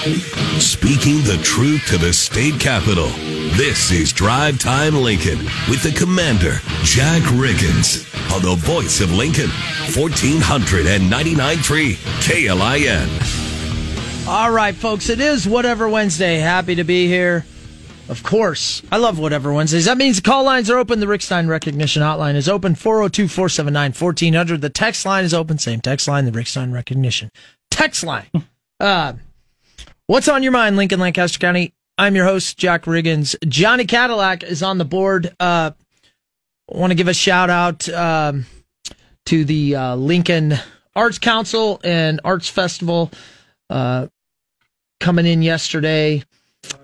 Speaking the truth to the state capitol. This is Drive Time Lincoln with the commander, Jack Riggins, on the voice of Lincoln, 1499.3 KLIN. All right, folks, it is Whatever Wednesday. Happy to be here. Of course. I love Whatever Wednesdays. That means the call lines are open. The Rickstein Recognition Hotline is open 402 479 1400. The text line is open. Same text line, the Rickstein Recognition text line. Uh, what's on your mind, Lincoln, Lancaster County? I'm your host, Jack Riggins. Johnny Cadillac is on the board. Uh, want to give a shout out um, to the uh, Lincoln Arts Council and Arts Festival uh, coming in yesterday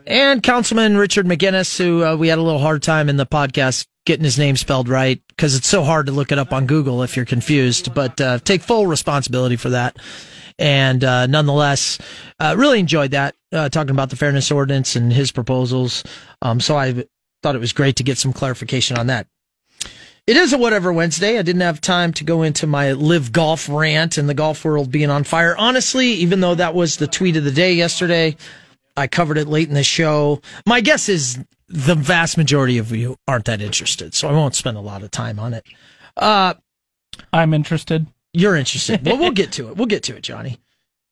and Councilman Richard Meginnis, who uh, we had a little hard time in the podcast getting his name spelled right because it's so hard to look it up on Google if you're confused. But uh, take full responsibility for that. And uh, nonetheless, uh, really enjoyed that uh, talking about the fairness ordinance and his proposals. Um, so I thought it was great to get some clarification on that. It is a whatever Wednesday. I didn't have time to go into my live golf rant and the golf world being on fire. Honestly, even though that was the tweet of the day yesterday, I covered it late in the show. My guess is the vast majority of you aren't that interested, so I won't spend a lot of time on it. Uh, I'm interested. You're interested. well, we'll get to it. We'll get to it, Johnny.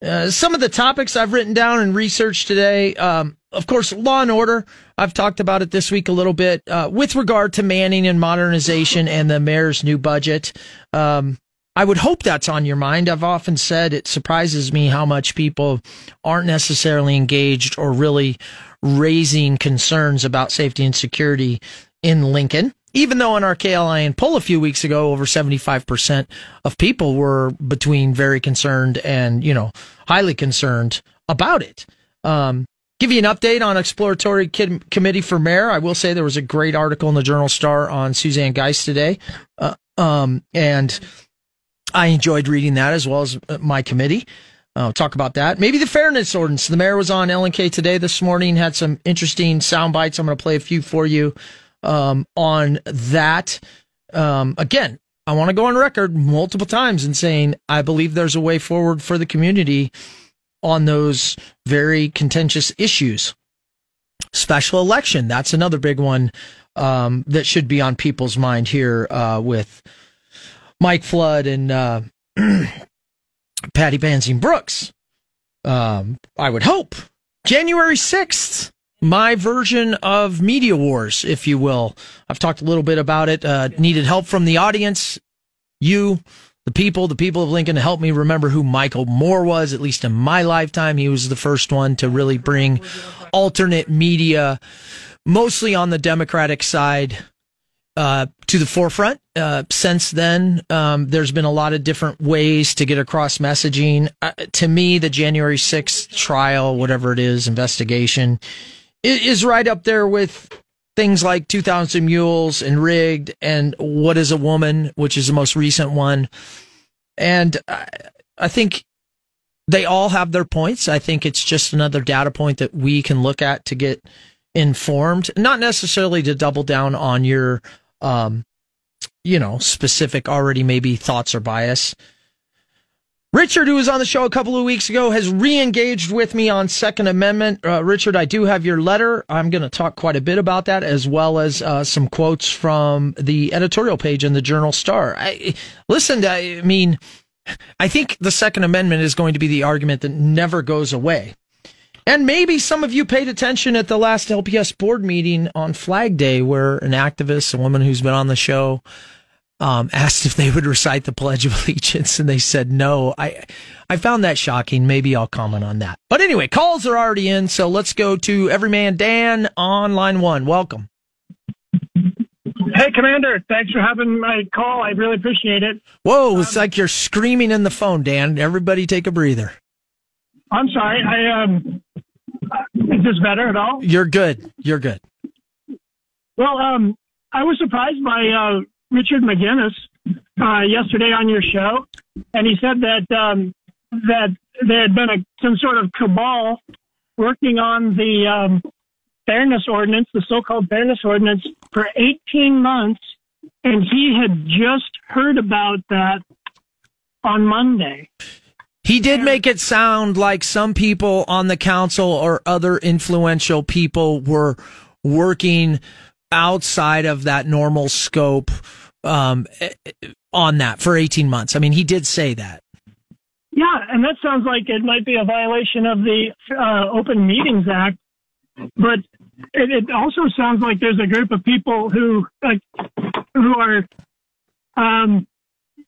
Uh, some of the topics I've written down and researched today, um, of course, law and order. I've talked about it this week a little bit uh, with regard to manning and modernization and the mayor's new budget. Um, I would hope that's on your mind. I've often said it surprises me how much people aren't necessarily engaged or really raising concerns about safety and security in Lincoln. Even though in our KLIN poll a few weeks ago, over 75% of people were between very concerned and, you know, highly concerned about it. Um, give you an update on exploratory Kid- committee for mayor. I will say there was a great article in the Journal Star on Suzanne Geist today. Uh, um, and I enjoyed reading that as well as uh, my committee. I'll talk about that. Maybe the fairness ordinance. The mayor was on LNK today this morning, had some interesting sound bites. I'm going to play a few for you um, on that. Um, again, I want to go on record multiple times in saying I believe there's a way forward for the community on those very contentious issues. Special election, that's another big one um, that should be on people's mind here uh, with Mike Flood and uh, Patty Pansing Brooks. Um, I would hope January 6th, my version of Media Wars, if you will. I've talked a little bit about it. Uh, needed help from the audience, you, the people, the people of Lincoln to help me remember who Michael Moore was, at least in my lifetime. He was the first one to really bring alternate media, mostly on the Democratic side, uh, to the forefront. Uh, since then, um, there's been a lot of different ways to get across messaging. Uh, to me, the January 6th trial, whatever it is, investigation, is right up there with things like 2000 Mules and Rigged and What is a Woman, which is the most recent one. And I, I think they all have their points. I think it's just another data point that we can look at to get informed, not necessarily to double down on your um, you know, specific already maybe thoughts or bias. Richard, who was on the show a couple of weeks ago, has re-engaged with me on Second Amendment. Uh, Richard, I do have your letter. I'm going to talk quite a bit about that, as well as uh, some quotes from the editorial page in the Journal Star. I, listen, I mean, I think the Second Amendment is going to be the argument that never goes away. And maybe some of you paid attention at the last LPS board meeting on Flag Day, where an activist, a woman who's been on the show, um, asked if they would recite the Pledge of Allegiance, and they said no. I I found that shocking. Maybe I'll comment on that. But anyway, calls are already in, so let's go to Everyman Dan on line one. Welcome. Hey, Commander. Thanks for having my call. I really appreciate it. Whoa, it's um, like you're screaming in the phone, Dan. Everybody take a breather. I'm sorry. I um is this better at all? You're good. You're good. Well, um, I was surprised by uh, Richard Meginnis uh, yesterday on your show, and he said that um, that there had been a, some sort of cabal working on the um, fairness ordinance, the so-called fairness ordinance, for 18 months, and he had just heard about that on Monday. He did make it sound like some people on the council or other influential people were working outside of that normal scope um, eh, on that for 18 months. I mean, he did say that. Yeah, and that sounds like it might be a violation of the uh, Open Meetings Act, but it, it also sounds like there's a group of people who who are um,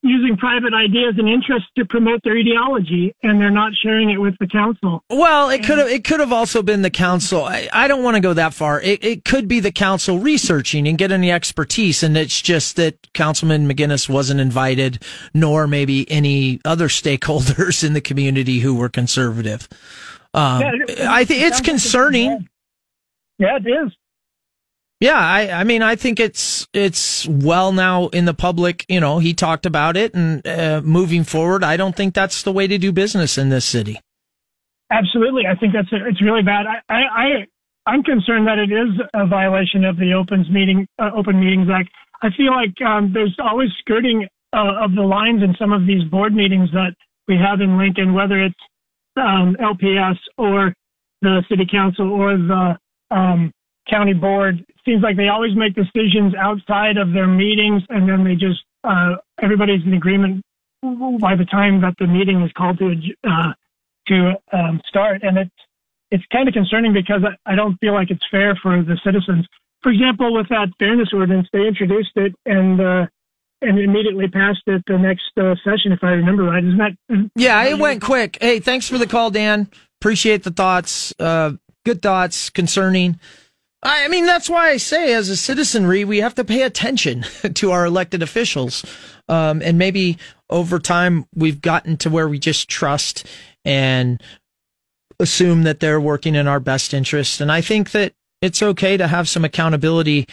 using private ideas and interests to promote their ideology, and they're not sharing it with the council. Well, it could have it could have also been the council. I, I don't want to go that far. It, it could be the council researching and getting the expertise, and it's just that Councilman Meginnis wasn't invited, nor maybe any other stakeholders in the community who were conservative. Um, Yeah, I think it's concerning. Yeah, it is. Yeah, I, I mean, I think it's it's well now in the public. You know, he talked about it, and uh, moving forward, I don't think that's the way to do business in this city. Absolutely, I think that's it's really bad. I, I, I I'm concerned that it is a violation of the Opens Meeting uh, Open Meetings Act. I feel like um, there's always skirting uh, of the lines in some of these board meetings that we have in Lincoln, whether it's um, LPS or the city council or the um, county board. Seems like they always make decisions outside of their meetings, and then they just uh, everybody's in agreement by the time that the meeting is called to uh, to um, start, and it's it's kind of concerning because I, I don't feel like it's fair for the citizens. For example, with that fairness ordinance, they introduced it and uh, and immediately passed it the next uh, session, if I remember right. Isn't that? Yeah, it went quick. Hey, thanks for the call, Dan. Appreciate the thoughts. Uh, good thoughts concerning. I mean, that's why I say, as a citizenry, we have to pay attention to our elected officials. Um, and maybe over time, we've gotten to where we just trust and assume that they're working in our best interest. And I think that it's okay to have some accountability.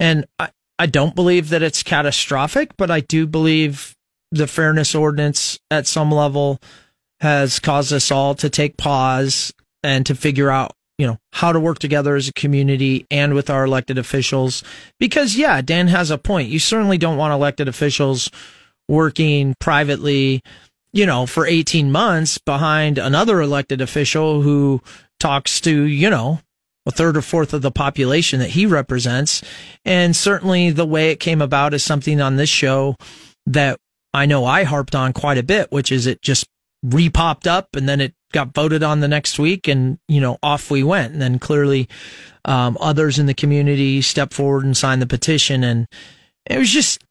And I, I don't believe that it's catastrophic, but I do believe the fairness ordinance at some level has caused us all to take pause and to figure out you know how to work together as a community and with our elected officials. Because yeah dan has a point. You certainly don't want elected officials working privately you know for 18 months behind another elected official who talks to you know a third or fourth of the population that he represents. And certainly the way it came about is something on this show that i know i harped on quite a bit which is it just repopped up and then it got voted on the next week and you know off we went. And then clearly um, others in the community stepped forward and signed the petition. And it was just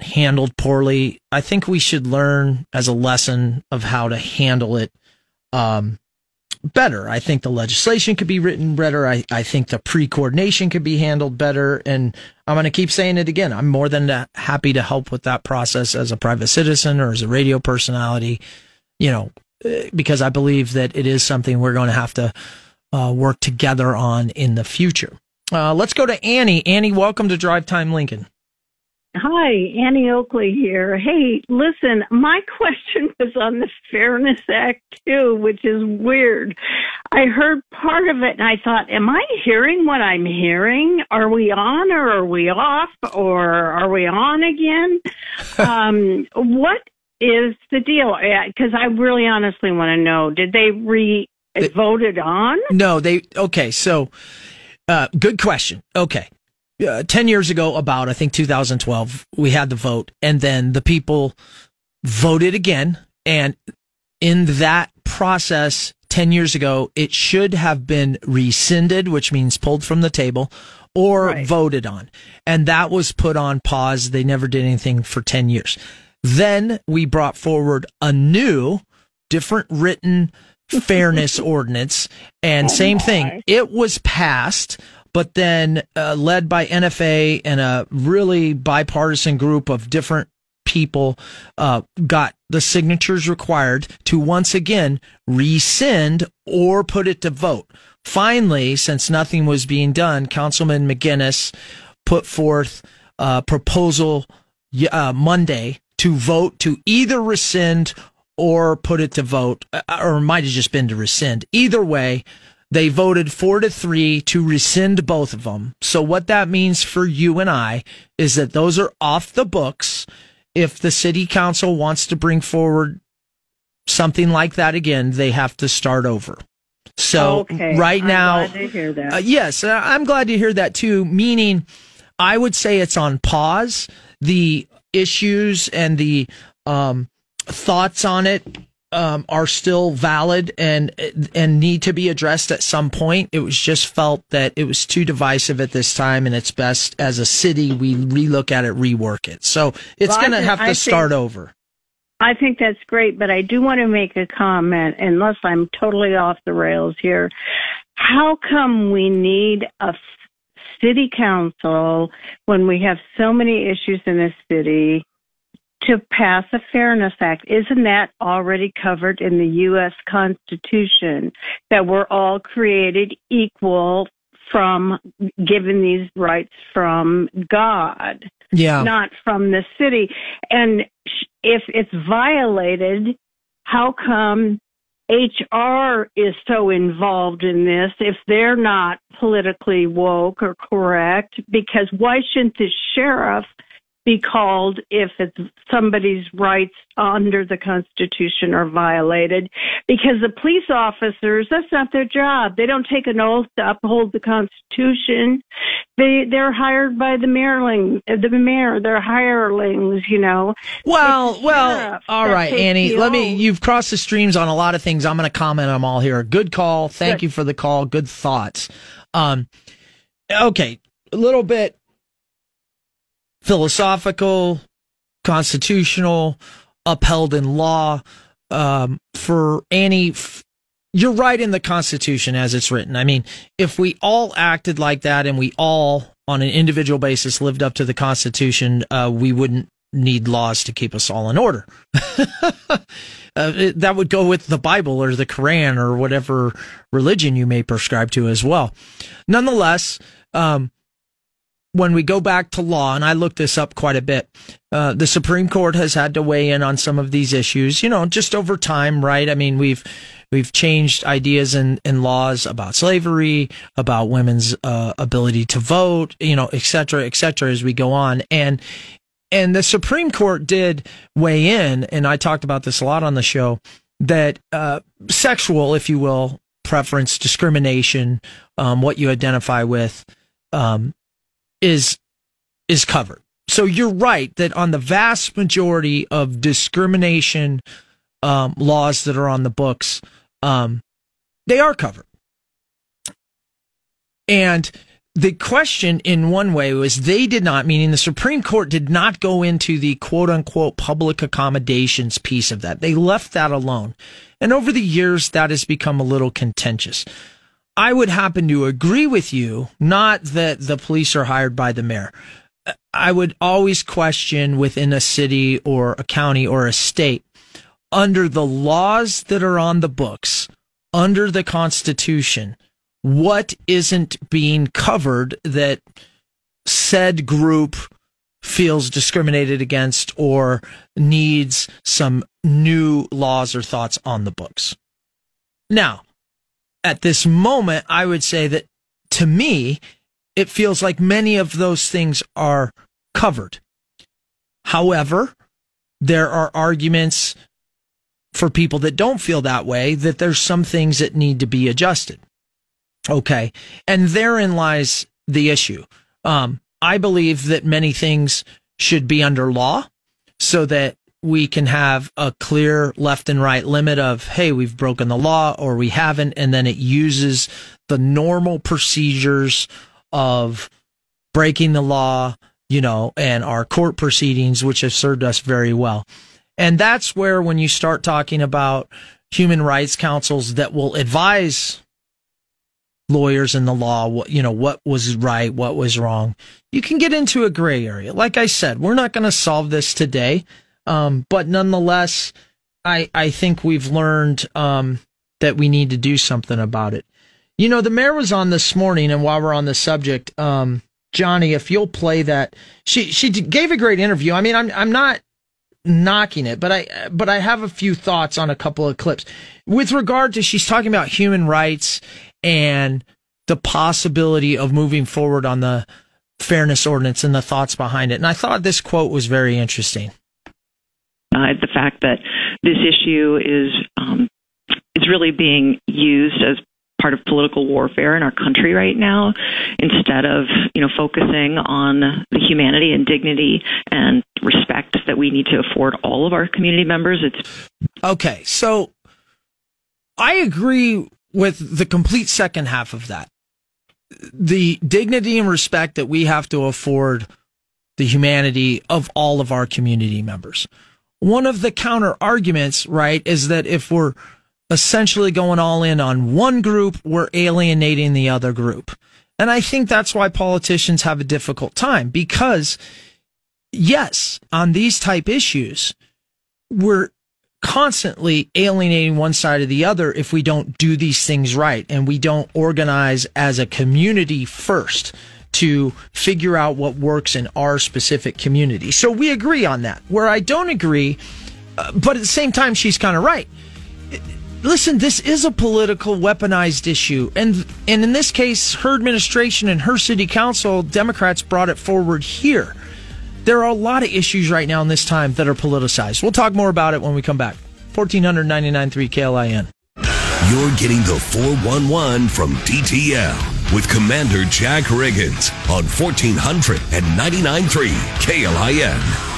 handled poorly. I think we should learn as a lesson of how to handle it um, better. I think the legislation could be written better. I, I think the pre-coordination could be handled better. And i'm going to keep saying it again. I'm more than happy to help with that process as a private citizen or as a radio personality. You know because I believe that it is something we're going to have to uh, work together on in the future. Uh, let's go to Annie. Annie, welcome to Drive Time Lincoln. Hi, Annie Oakley here. Hey, listen, my question was on the Fairness Act too, which is weird. I heard part of it and I thought, am I hearing what I'm hearing? Are we on or are we off or are we on again? um, what is the deal? Because I really honestly want to know. Did they re they, voted on? No, they. Okay, so uh, good question. Okay. Uh, 10 years ago, about, I think 2012, we had the vote, and then the people voted again. And in that process, 10 years ago, it should have been rescinded, which means pulled from the table, or right. voted on. And that was put on pause. They never did anything for 10 years. Then we brought forward a new, different written fairness ordinance. And oh same my. thing, it was passed, but then uh, led by NFA and a really bipartisan group of different people uh, got the signatures required to once again rescind or put it to vote. Finally, since nothing was being done, Councilman Meginnis put forth a proposal uh, Monday to vote to either rescind or put it to vote, uh, or might have just been to rescind. Either way, they voted four to three to rescind both of them. So what that means for you and I is that those are off the books. If the city council wants to bring forward something like that again, they have to start over. So okay. right I'm now, glad to hear that. uh, yes, uh, I'm glad to hear that too. Meaning, I would say it's on pause. The issues and the um, thoughts on it um, are still valid and and need to be addressed at some point. It was just felt that it was too divisive at this time, and it's best as a city we relook at it, rework it. So it's Well, going to have to I start think- over. I think that's great, but I do want to make a comment, unless I'm totally off the rails here. How come we need a city council when we have so many issues in the city to pass a Fairness Act? Isn't that already covered in the U.S. Constitution that we're all created equal from given these rights from God? Yeah. not from the city. And if it's violated, how come HR is so involved in this if they're not politically woke or correct? Because why shouldn't the sheriff be called if it's somebody's rights under the Constitution are violated? Because the police officers, that's not their job. They don't take an oath to uphold the Constitution. They they're hired by the mayorling, the mayor. They're hirelings, you know. Well, well, all right, Annie. Let me. You've crossed the streams on a lot of things. I'm going to comment on them all here. Good call. Thank Good. you for the call. Good thoughts. Um, okay, a little bit philosophical, constitutional, upheld in law. Um, for any, you're right in the Constitution as it's written. I mean, if we all acted like that and we all, on an individual basis, lived up to the Constitution, uh, we wouldn't need laws to keep us all in order. uh, it- that would go with the Bible or the Quran or whatever religion you may prescribe to as well. Nonetheless, um, when we go back to law, and I looked this up quite a bit, uh, the Supreme Court has had to weigh in on some of these issues, you know, just over time, right? I mean, we've, we've changed ideas and, laws about slavery, about women's, uh, ability to vote, you know, et cetera, et cetera, as we go on. And, and the Supreme Court did weigh in, and I talked about this a lot on the show, that, uh, sexual, if you will, preference, discrimination, um, what you identify with, um, is is covered. So you're right that on the vast majority of discrimination um, laws that are on the books, um, they are covered. And the question, in one way, was they did not, meaning the Supreme Court did not go into the quote unquote public accommodations piece of that. They left that alone. And over the years, that has become a little contentious. I would happen to agree with you, not that the police are hired by the mayor. I would always question within a city or a county or a state, under the laws that are on the books, under the Constitution, what isn't being covered that said group feels discriminated against or needs some new laws or thoughts on the books. Now, at this moment, I would say that to me, it feels like many of those things are covered. However, there are arguments for people that don't feel that way that there's some things that need to be adjusted. Okay. And therein lies the issue. Um, I believe that many things should be under law so that we can have a clear left and right limit of, hey, we've broken the law or we haven't. And then it uses the normal procedures of breaking the law, you know, and our court proceedings, which have served us very well. And that's where when you start talking about human rights councils that will advise lawyers in the law, what, you know, what was right, what was wrong, you can get into a gray area. Like I said, we're not going to solve this today. Um, but nonetheless, I, I think we've learned, um, that we need to do something about it. You know, the mayor was on this morning, and while we're on the subject, um, Johnny, if you'll play that, she she gave a great interview. I mean, I'm I'm not knocking it, but I but I have a few thoughts on a couple of clips with regard to she's talking about human rights and the possibility of moving forward on the fairness ordinance and the thoughts behind it. And I thought this quote was very interesting. Uh, the fact that this issue is um, is really being used as part of political warfare in our country right now instead of you know focusing on the humanity and dignity and respect that we need to afford all of our community members. It's okay so i agree with the complete second half of that. The dignity and respect that we have to afford the humanity of all of our community members one of the counter arguments right is that if we're essentially going all in on one group, we're alienating the other group. And I think that's why politicians have a difficult time because yes, on these type issues, we're constantly alienating one side or the other if we don't do these things right and we don't organize as a community first to figure out what works in our specific community. So we agree on that. Where I don't agree, uh, but at the same time, she's kind of right listen, this is a political weaponized issue. And, and in this case, her administration and her city council, Democrats brought it forward here. There are a lot of issues right now in this time that are politicized. We'll talk more about it when we come back. 1499.3 KLIN. You're getting the 411 from DTL with Commander Jack Riggins on 1499.3 KLIN.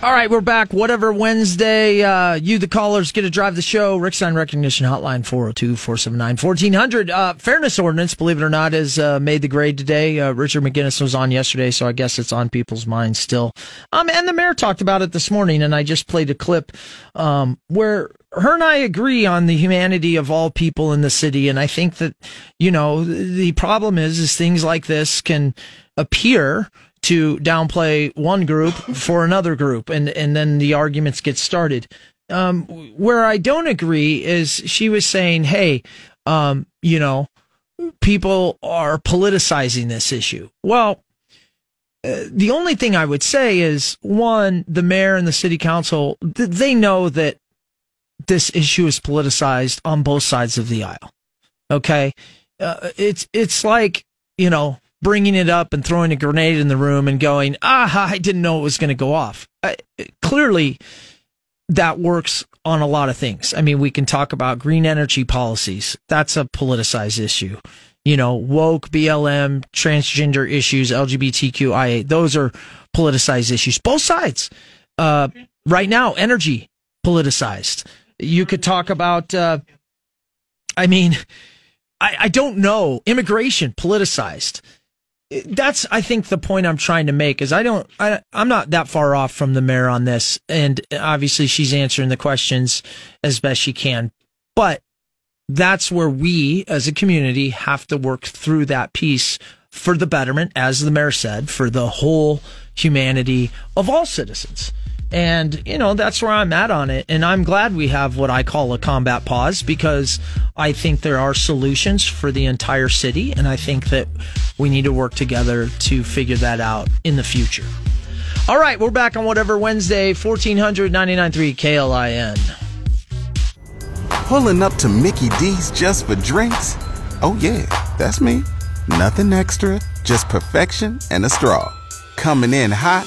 All right, we're back. Whatever Wednesday, uh, you, the callers, get to drive the show. Rick Sign Recognition Hotline 402 479 1400. Uh, fairness Ordinance, believe it or not, has uh, made the grade today. Uh, Richard Meginnis was on yesterday, so I guess it's on people's minds still. Um, and the mayor talked about it this morning, and I just played a clip um, where her and I agree on the humanity of all people in the city. And I think that, you know, the problem is, is things like this can appear to downplay one group for another group, and and then the arguments get started. Um, where I don't agree is she was saying, "Hey, um, you know, people are politicizing this issue." Well, uh, the only thing I would say is one, the mayor and the city council they know that this issue is politicized on both sides of the aisle. Okay, uh, it's it's like you know bringing it up and throwing a grenade in the room and going, ah, I didn't know it was going to go off. Uh, clearly, that works on a lot of things. I mean, we can talk about green energy policies. That's a politicized issue. You know, woke, BLM, transgender issues, LGBTQIA, those are politicized issues. Both sides. Uh, right now, energy politicized. You could talk about, uh, I mean, I, I don't know, immigration politicized. That's I think the point I'm trying to make is I don't I I'm not that far off from the mayor on this. And obviously she's answering the questions as best she can. But that's where we as a community have to work through that piece for the betterment as the mayor said for the whole humanity of all citizens and, you know, that's where I'm at on it. And I'm glad we have what I call a combat pause because I think there are solutions for the entire city. And I think that we need to work together to figure that out in the future. All right, we're back on whatever Wednesday, 1499.3 KLIN. Pulling up to Mickey D's just for drinks? Oh, yeah, that's me. Nothing extra, just perfection and a straw. Coming in hot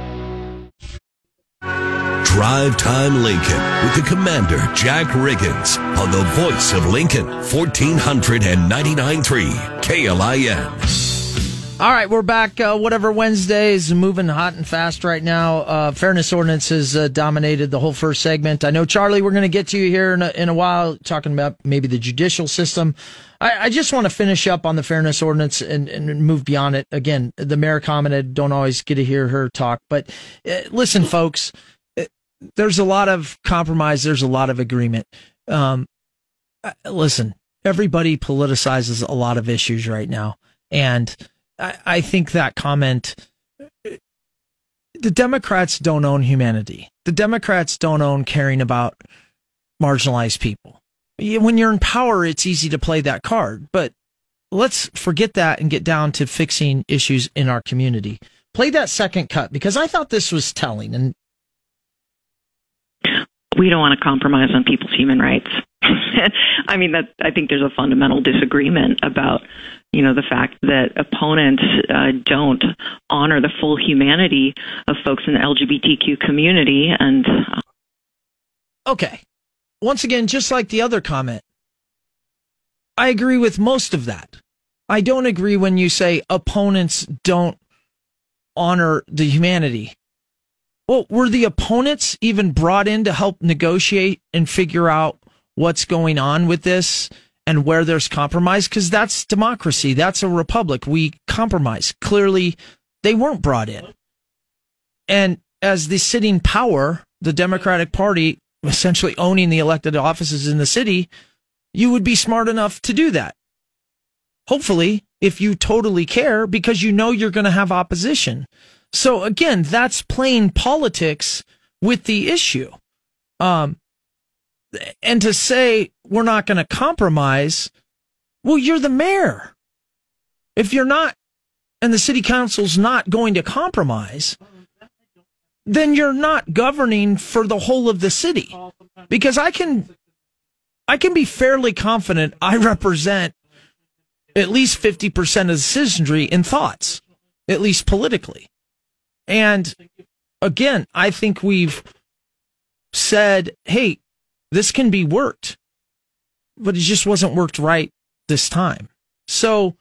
Drive Time Lincoln with the Commander Jack Riggins on the voice of Lincoln, 1499.3 KLIN. All right, we're back. Uh, whatever Wednesday is moving hot and fast right now. Uh, fairness ordinance has uh, dominated the whole first segment. I know, Charlie, we're going to get to you here in a, in a while, talking about maybe the judicial system. I, I just want to finish up on the fairness ordinance and, and move beyond it. Again, the mayor commented, don't always get to hear her talk. But uh, listen, folks, there's a lot of compromise, there's a lot of agreement. Um, listen, everybody politicizes a lot of issues right now. And I, I think that comment, the Democrats don't own humanity. The Democrats don't own caring about marginalized people. When you're in power, it's easy to play that card, but let's forget that and get down to fixing issues in our community. Play that second cut because I thought this was telling and we don't want to compromise on people's human rights. I mean that I think there's a fundamental disagreement about you know the fact that opponents uh, don't honor the full humanity of folks in the LGBTQ community and uh, okay. Once again just like the other comment I agree with most of that. I don't agree when you say opponents don't honor the humanity well were the opponents even brought in to help negotiate and figure out what's going on with this and where there's compromise because that's democracy. That's a republic. We compromise. Clearly, they weren't brought in. And as the sitting power, the Democratic Party essentially owning the elected offices in the city, you would be smart enough to do that. Hopefully, if you totally care because you know you're going to have opposition. So again, that's playing politics with the issue. Um, and to say we're not going to compromise, well, you're the mayor. If you're not, and the city council's not going to compromise, then you're not governing for the whole of the city. Because I can, I can be fairly confident I represent at least 50% of the citizenry in thoughts, at least politically. And again, I think we've said, hey, this can be worked, but it just wasn't worked right this time. So,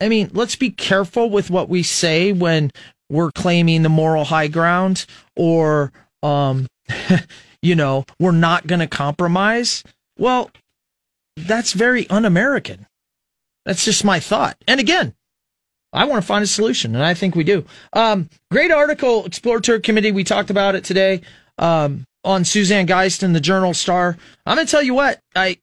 I mean, let's be careful with what we say when we're claiming the moral high ground or, um, you know, we're not going to compromise. Well, that's very un American. That's just my thought. And again, I want to find a solution, and I think we do. Um, great article, Exploratory Committee. We talked about it today. Um, on Suzanne Geist in the Journal Star. I'm going to tell you what, I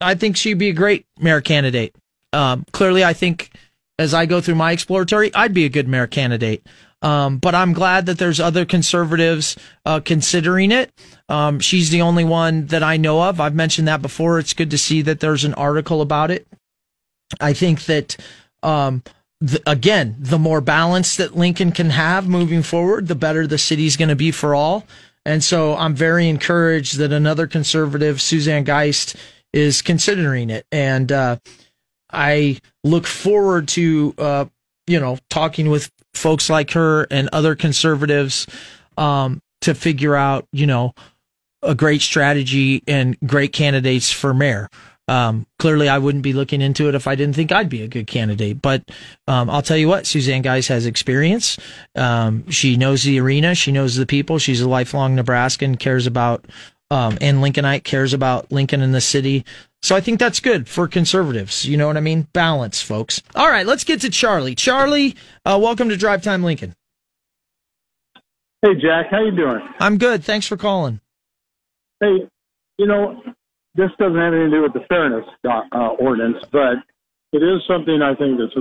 I think she'd be a great mayor candidate. Um, clearly, I think as I go through my exploratory, I'd be a good mayor candidate. Um, but I'm glad that there's other conservatives uh, considering it. Um, she's the only one that I know of. I've mentioned that before. It's good to see that there's an article about it. I think that, um, the, again, the more balance that Lincoln can have moving forward, the better the city's going to be for all. And so I'm very encouraged that another conservative, Suzanne Geist, is considering it. And uh, I look forward to, uh, you know, talking with folks like her and other conservatives um, to figure out, you know, a great strategy and great candidates for mayor. Um, clearly, I wouldn't be looking into it if I didn't think I'd be a good candidate. But um, I'll tell you what, Suzanne Geist has experience. Um, she knows the arena. She knows the people. She's a lifelong Nebraskan, cares about, um, and Lincolnite cares about Lincoln and the city. So I think that's good for conservatives. You know what I mean? Balance, folks. All right, let's get to Charlie. Charlie, uh, welcome to Drive Time Lincoln. Hey, Jack. How you doing? I'm good. Thanks for calling. Hey, you know, this doesn't have anything to do with the fairness uh, ordinance, but it is something I think that's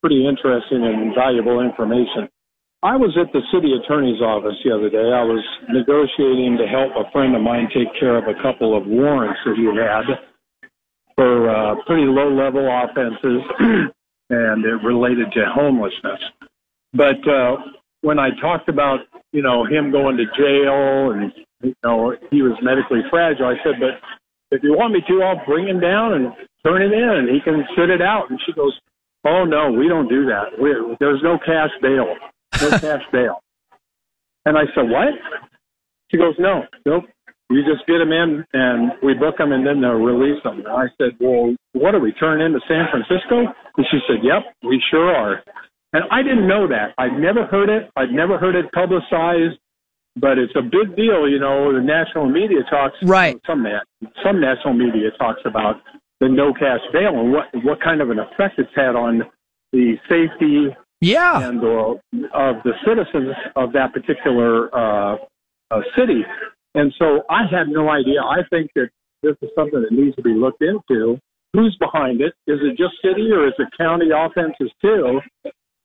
pretty interesting and valuable information. I was at the city attorney's office the other day. I was negotiating to help a friend of mine take care of a couple of warrants that he had for uh, pretty low level offenses and it related to homelessness. But uh, when I talked about, you know, him going to jail and, you know, he was medically fragile, I said, but if you want me to, I'll bring him down and turn him in, and he can sit it out. And she goes, "Oh no, we don't do that. we there's no cash bail, no cash bail." And I said, "What?" She goes, "No, nope. You just get them in, and we book them, and then they'll release them." And I said, "Well, what are we turning into San Francisco?" And she said, "Yep, we sure are." And I didn't know that. I'd never heard it. I'd never heard it publicized, but it's a big deal. You know, the national media talks, right? Some some national media talks about the no cash bail and what what kind of an effect it's had on the safety, yeah, and uh, of the citizens of that particular uh, uh, city. And so I had no idea. I think that this is something that needs to be looked into. Who's behind it? Is it just city or is it county offenses too?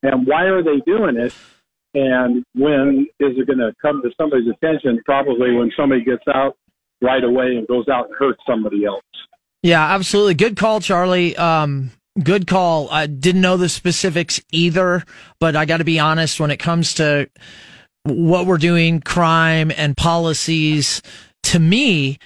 And why are they doing it? And when is it going to come to somebody's attention? Probably when somebody gets out right away and goes out and hurts somebody else. Yeah, absolutely. Good call, Charlie. Um, good call. I didn't know the specifics either, but I got to be honest when it comes to what we're doing, crime and policies, to me,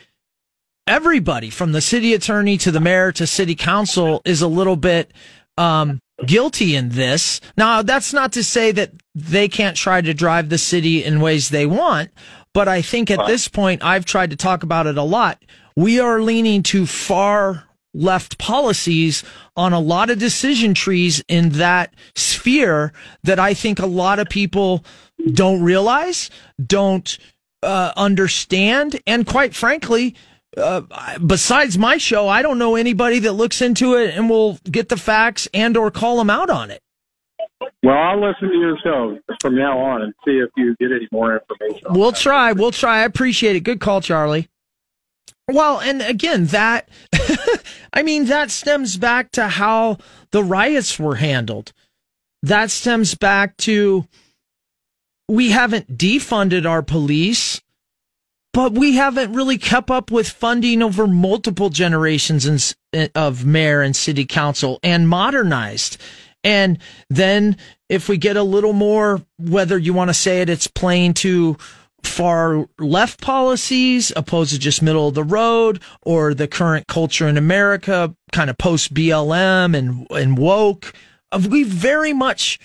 everybody from the city attorney to the mayor to city council is a little bit um, guilty in this. Now, that's not to say that they can't try to drive the city in ways they want, but I think at this point, I've tried to talk about it a lot. We are leaning to far left policies on a lot of decision trees in that sphere that I think a lot of people don't realize, don't uh, understand, and quite frankly, uh, besides my show, I don't know anybody that looks into it and will get the facts and or call them out on it. Well, I'll listen to your show from now on and see if you get any more information. We'll that. try. We'll try. I appreciate it. Good call, Charlie. Well, and again, that, I mean, that stems back to how the riots were handled. That stems back to we haven't defunded our police but we haven't really kept up with funding over multiple generations eh, of mayor and city council and modernized. And then if we get a little more, whether you want to say it, it's playing to far left policies opposed to just middle of the road or the current culture in America, kind of post BLM and, and woke. Uh, we very much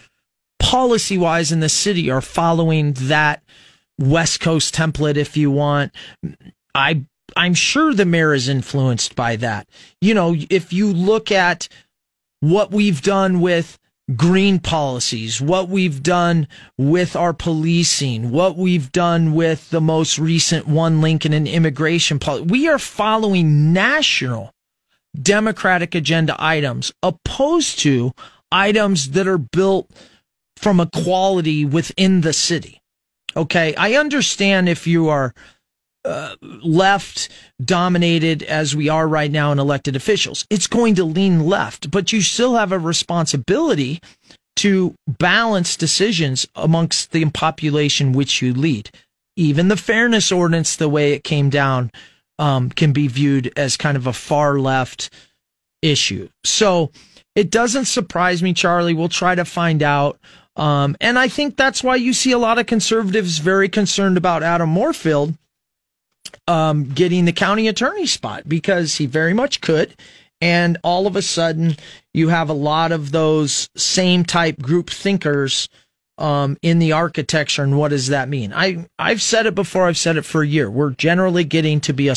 policy wise in the city are following that West Coast template if you want. I I'm sure the mayor is influenced by that. You know, if you look at what we've done with green policies, what we've done with our policing, what we've done with the most recent one Lincoln and immigration policy, we are following national democratic agenda items opposed to items that are built from equality within the city. Okay. I understand if you are uh, left dominated as we are right now in elected officials, it's going to lean left, but you still have a responsibility to balance decisions amongst the population which you lead. Even the fairness ordinance, the way it came down, um, can be viewed as kind of a far left issue. So it doesn't surprise me, Charlie. We'll try to find out um, and I think that's why you see a lot of conservatives very concerned about Adam Morfeld um, getting the county attorney spot because he very much could. And all of a sudden, you have a lot of those same type group thinkers um, in the architecture. And what does that mean? I, I've said it before, I've said it for a year. We're generally getting to be a,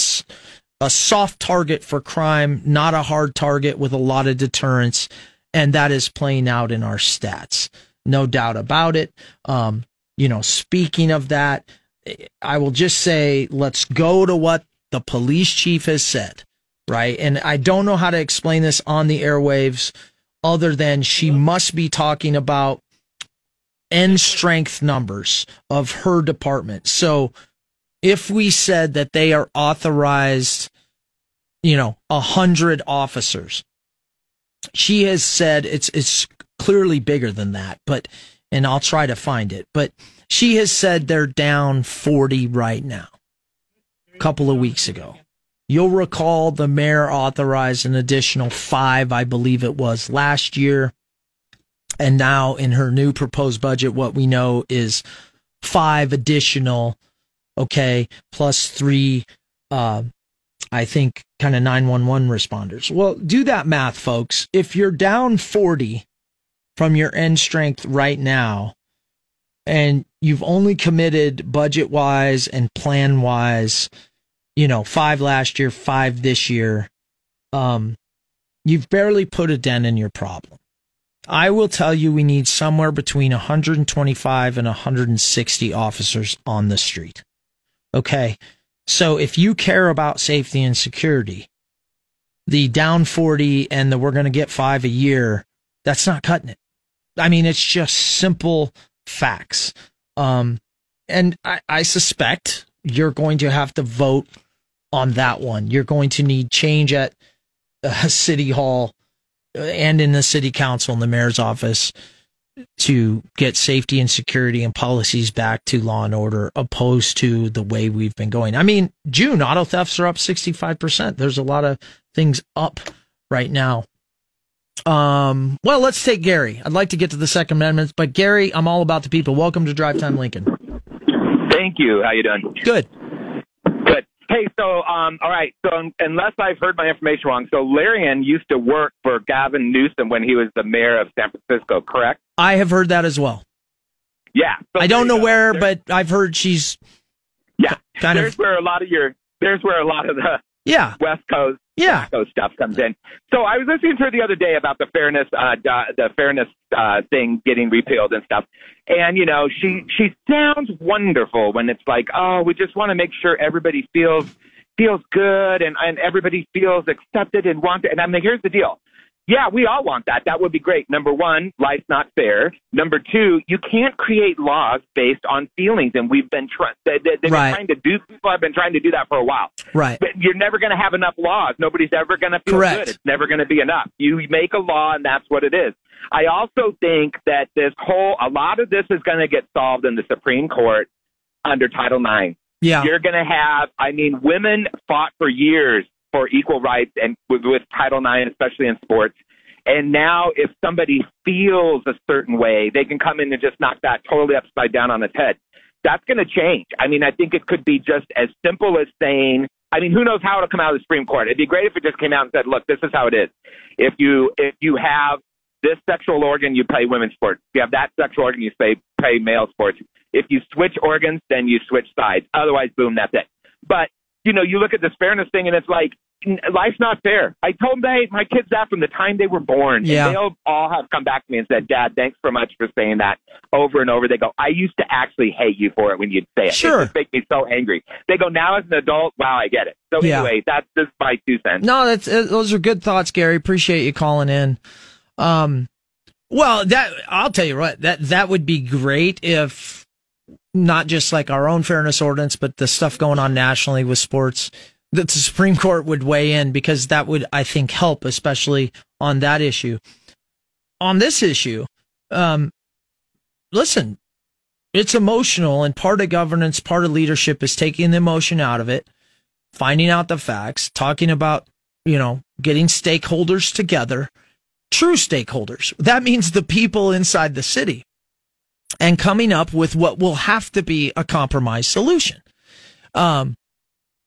a soft target for crime, not a hard target with a lot of deterrence. And that is playing out in our stats no doubt about it. Um, you know, speaking of that, I will just say, let's go to what the police chief has said, right? And I don't know how to explain this on the airwaves other than she must be talking about end strength numbers of her department. So if we said that they are authorized, you know, a hundred officers, she has said it's, it's clearly bigger than that, but, and I'll try to find it, but she has said they're down 40 right now, a couple of weeks ago. You'll recall the mayor authorized an additional five, I believe it was last year. And now in her new proposed budget, what we know is five additional, okay, plus three, uh, I think kind of 911 responders. Well, do that math, folks. If you're down 40 from your end strength right now and you've only committed budget wise and plan wise, you know, five last year, five this year, um, you've barely put a dent in your problem. I will tell you we need somewhere between 125 and 160 officers on the street. Okay. So if you care about safety and security, the down 40 and the we're going to get five a year, that's not cutting it. I mean, it's just simple facts. Um, and I, I suspect you're going to have to vote on that one. You're going to need change at uh, City Hall and in the City Council and the Mayor's office to get safety and security and policies back to law and order opposed to the way we've been going. I mean, June auto thefts are up 65%. There's a lot of things up right now. Um, well, let's take Gary. I'd like to get to the Second Amendment, but Gary, I'm all about the people. Welcome to Drive Time Lincoln. Thank you. How you doing? Good. Good. Hey, so um, all right. So unless I've heard my information wrong, so Leirion used to work for Gavin Newsom when he was the mayor of San Francisco, correct? I have heard that as well. Yeah. So I don't know where, There- but I've heard she's yeah. kind there's of where a lot of your there's where a lot of the yeah West Coast yeah West stuff comes in. So I was listening to her the other day about the fairness uh the fairness uh thing getting repealed and stuff. And you know, she she sounds wonderful when it's like, "Oh, we just want to make sure everybody feels feels good and and everybody feels accepted and wanted." And I'm like, "Here's the deal. Yeah, we all want that. That would be great. Number one, life's not fair. Number two, you can't create laws based on feelings, and we've been trying. They, they, Right. been trying to do. People have been trying to do that for a while. right. But you're never going to have enough laws. Nobody's ever going to feel Correct. good. It's never going to be enough. You make a law, and that's what it is. I also think that this whole, a lot of this is going to get solved in the Supreme Court under Title IX. Yeah. You're going to have, I mean, women fought for years for equal rights and with, with Title IX, especially in sports. And now, if somebody feels a certain way, they can come in and just knock that totally upside down on its head. That's going to change. I mean, I think it could be just as simple as saying, I mean, who knows how it'll come out of the Supreme Court? It'd be great if it just came out and said, look, this is how it is. If you, if you have this sexual organ, you play women's sports. If you have that sexual organ, you play, play male sports. If you switch organs, then you switch sides. Otherwise, boom, that's it. But, you know, you look at this fairness thing and it's like, life's not fair. I told they, my kids that from the time they were born. Yeah. And they'll all have come back to me and said, Dad, thanks so much for saying that over and over. They go, I used to actually hate you for it when you'd say it. Sure. It just makes me so angry. They go, now as an adult, wow, I get it. So Yeah. anyway, that's just my two cents. No, that's uh, those are good thoughts, Gary. Appreciate you calling in. Um, well, that I'll tell you what that that would be great if not just like our own fairness ordinance, but the stuff going on nationally with sports that the Supreme Court would weigh in because that would I think help, especially on that issue. On this issue, um, listen, it's emotional, and part of governance, part of leadership is taking the emotion out of it, finding out the facts, talking about, you know, getting stakeholders together, true stakeholders. That means the people inside the city and coming up with what will have to be a compromise solution. Um,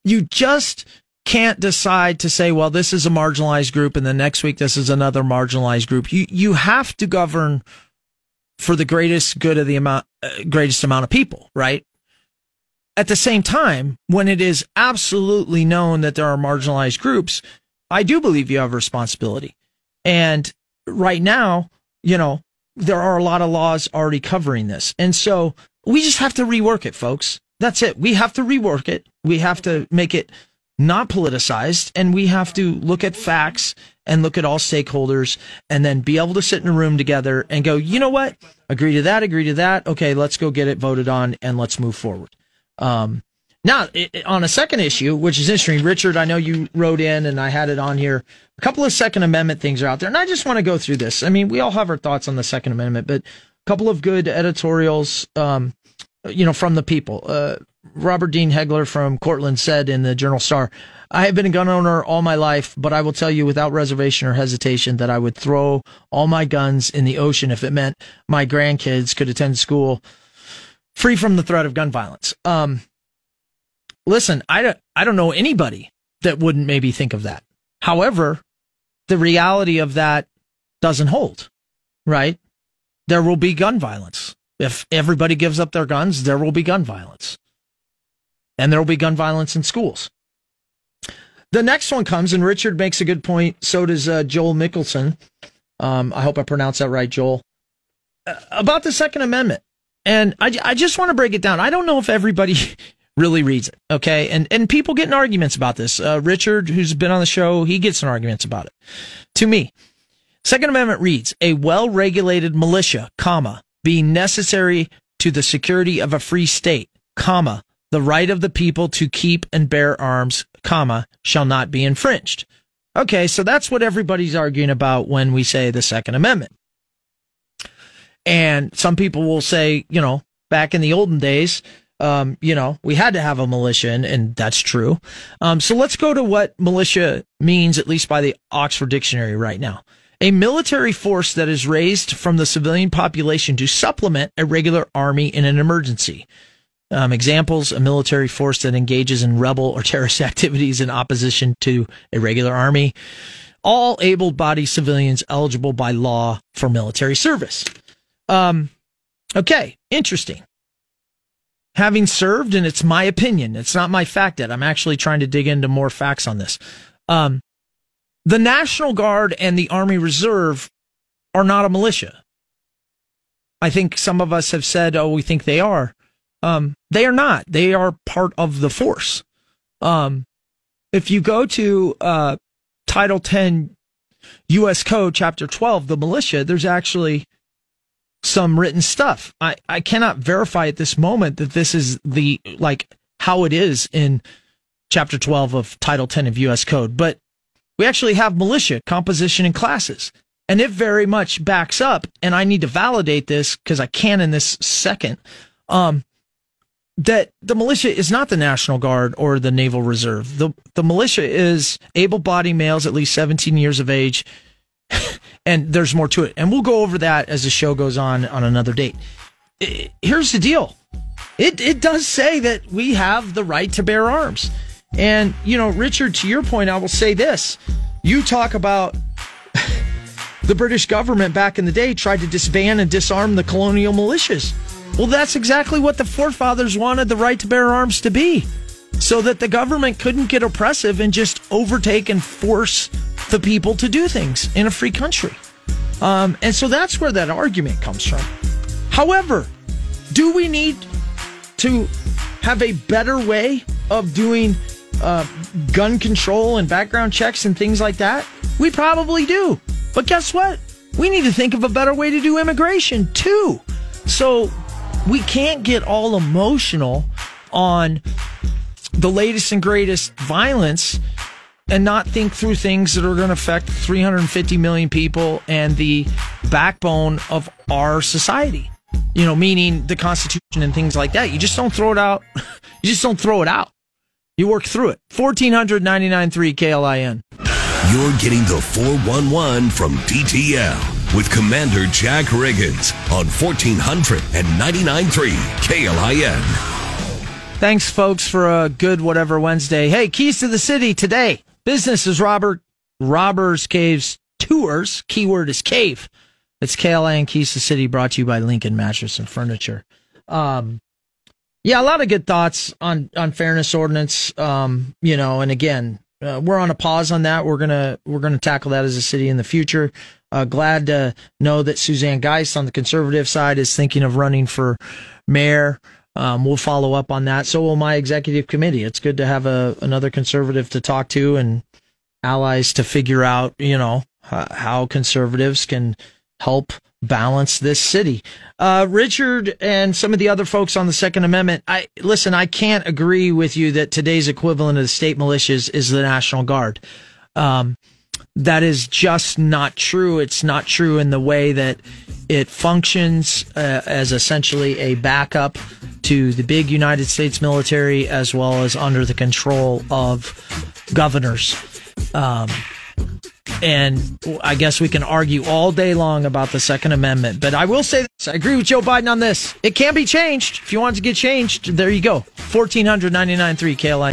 you just can't decide to say, well, this is a marginalized group and the next week this is another marginalized group. You, you have to govern for the greatest good of the amount, uh, greatest amount of people, right? At the same time, when it is absolutely known that there are marginalized groups, I do believe you have responsibility. And right now, you know, there are a lot of laws already covering this. And so we just have to rework it, folks. That's it. We have to rework it. We have to make it not politicized and we have to look at facts and look at all stakeholders and then be able to sit in a room together and go, you know what? Agree to that, agree to that. Okay, let's go get it voted on and let's move forward. Um, now, on a second issue, which is interesting, Richard, I know you wrote in and I had it on here. A couple of Second Amendment things are out there, and I just want to go through this. I mean, we all have our thoughts on the Second Amendment, but a couple of good editorials, um, you know, from the people. Uh, Robert Dean Hegler from Cortland said in the Journal Star, I have been a gun owner all my life, but I will tell you without reservation or hesitation that I would throw all my guns in the ocean if it meant my grandkids could attend school free from the threat of gun violence. Um, listen, I don't, I don't know anybody that wouldn't maybe think of that. However, the reality of that doesn't hold, right? There will be gun violence. If everybody gives up their guns, there will be gun violence. And there will be gun violence in schools. The next one comes, and Richard makes a good point. So does uh, Joel Mickelson. Um, I hope I pronounced that right, Joel. Uh, about the Second Amendment. And I, I just want to break it down. I don't know if everybody really reads it. Okay. And, and people get in arguments about this. Uh, Richard, who's been on the show, he gets in arguments about it. To me, Second Amendment reads a well regulated militia, comma, being necessary to the security of a free state, comma, the right of the people to keep and bear arms, comma, shall not be infringed. Okay, so that's what everybody's arguing about when we say the Second Amendment. And some people will say, you know, back in the olden days, um, you know, we had to have a militia, and, and that's true. Um, so let's go to what militia means, at least by the Oxford Dictionary right now. A military force that is raised from the civilian population to supplement a regular army in an emergency. Um, examples: a military force that engages in rebel or terrorist activities in opposition to a regular army. All able-bodied civilians eligible by law for military service. Um, okay, interesting. Having served, and it's my opinion, it's not my fact that I'm actually trying to dig into more facts on this. Um, the National Guard and the Army Reserve are not a militia. I think some of us have said, oh, we think they are. Um, they are not. They are part of the force. Um, if you go to uh, Title 10 U.S. Code, Chapter 12, the militia, there's actually some written stuff. I, I cannot verify at this moment that this is the, like, how it is in Chapter 12 of Title 10 of U.S. Code, but we actually have militia composition and classes. And it very much backs up, and I need to validate this because I can in this second. Um, that the militia is not the National Guard or the Naval Reserve. The the militia is able-bodied males at least 17 years of age, and there's more to it. And we'll go over that as the show goes on on another date. Here's the deal. It it does say that we have the right to bear arms. And you know, Richard, to your point, I will say this. You talk about the British government back in the day tried to disband and disarm the colonial militias. Well, that's exactly what the forefathers wanted the right to bear arms to be. So that the government couldn't get oppressive and just overtake and force the people to do things in a free country. Um, and so that's where that argument comes from. However, do we need to have a better way of doing uh, gun control and background checks and things like that? We probably do. But guess what? We need to think of a better way to do immigration too. So we can't get all emotional on the latest and greatest violence and not think through things that are going to affect 350 million people and the backbone of our society. You know, meaning the Constitution and things like that. You just don't throw it out. You just don't throw it out. You work through it. 1499.3 KLIN. You're getting the 411 from DTL with Commander Jack Riggins on 1499.3 KLIN. Thanks, folks, for a good whatever Wednesday. Hey, Keys to the City today. Business is Robert Robbers Caves Tours. Keyword is cave. It's KLIN Keys to City brought to you by Lincoln Mattress and Furniture. Um, yeah, a lot of good thoughts on on fairness ordinance. Um, you know, and again, uh, we're on a pause on that. We're gonna we're gonna tackle that as a city in the future. Uh, glad to know that Suzanne Geist on the conservative side is thinking of running for mayor. Um, we'll follow up on that. So will my executive committee. It's good to have a another conservative to talk to and allies to figure out, you know, how conservatives can help balance this city. Uh, Richard and some of the other folks on the Second Amendment, I listen, I can't agree with you that today's equivalent of the state militias is the National Guard. Um, that is just not true. It's not true in the way that it functions uh, as essentially a backup to the big United States military as well as under the control of governors. Um, and I guess we can argue all day long about the Second Amendment. But I will say this I agree with Joe Biden on this. It can be changed. If you want to get changed, there you go. 1499.3 KLI.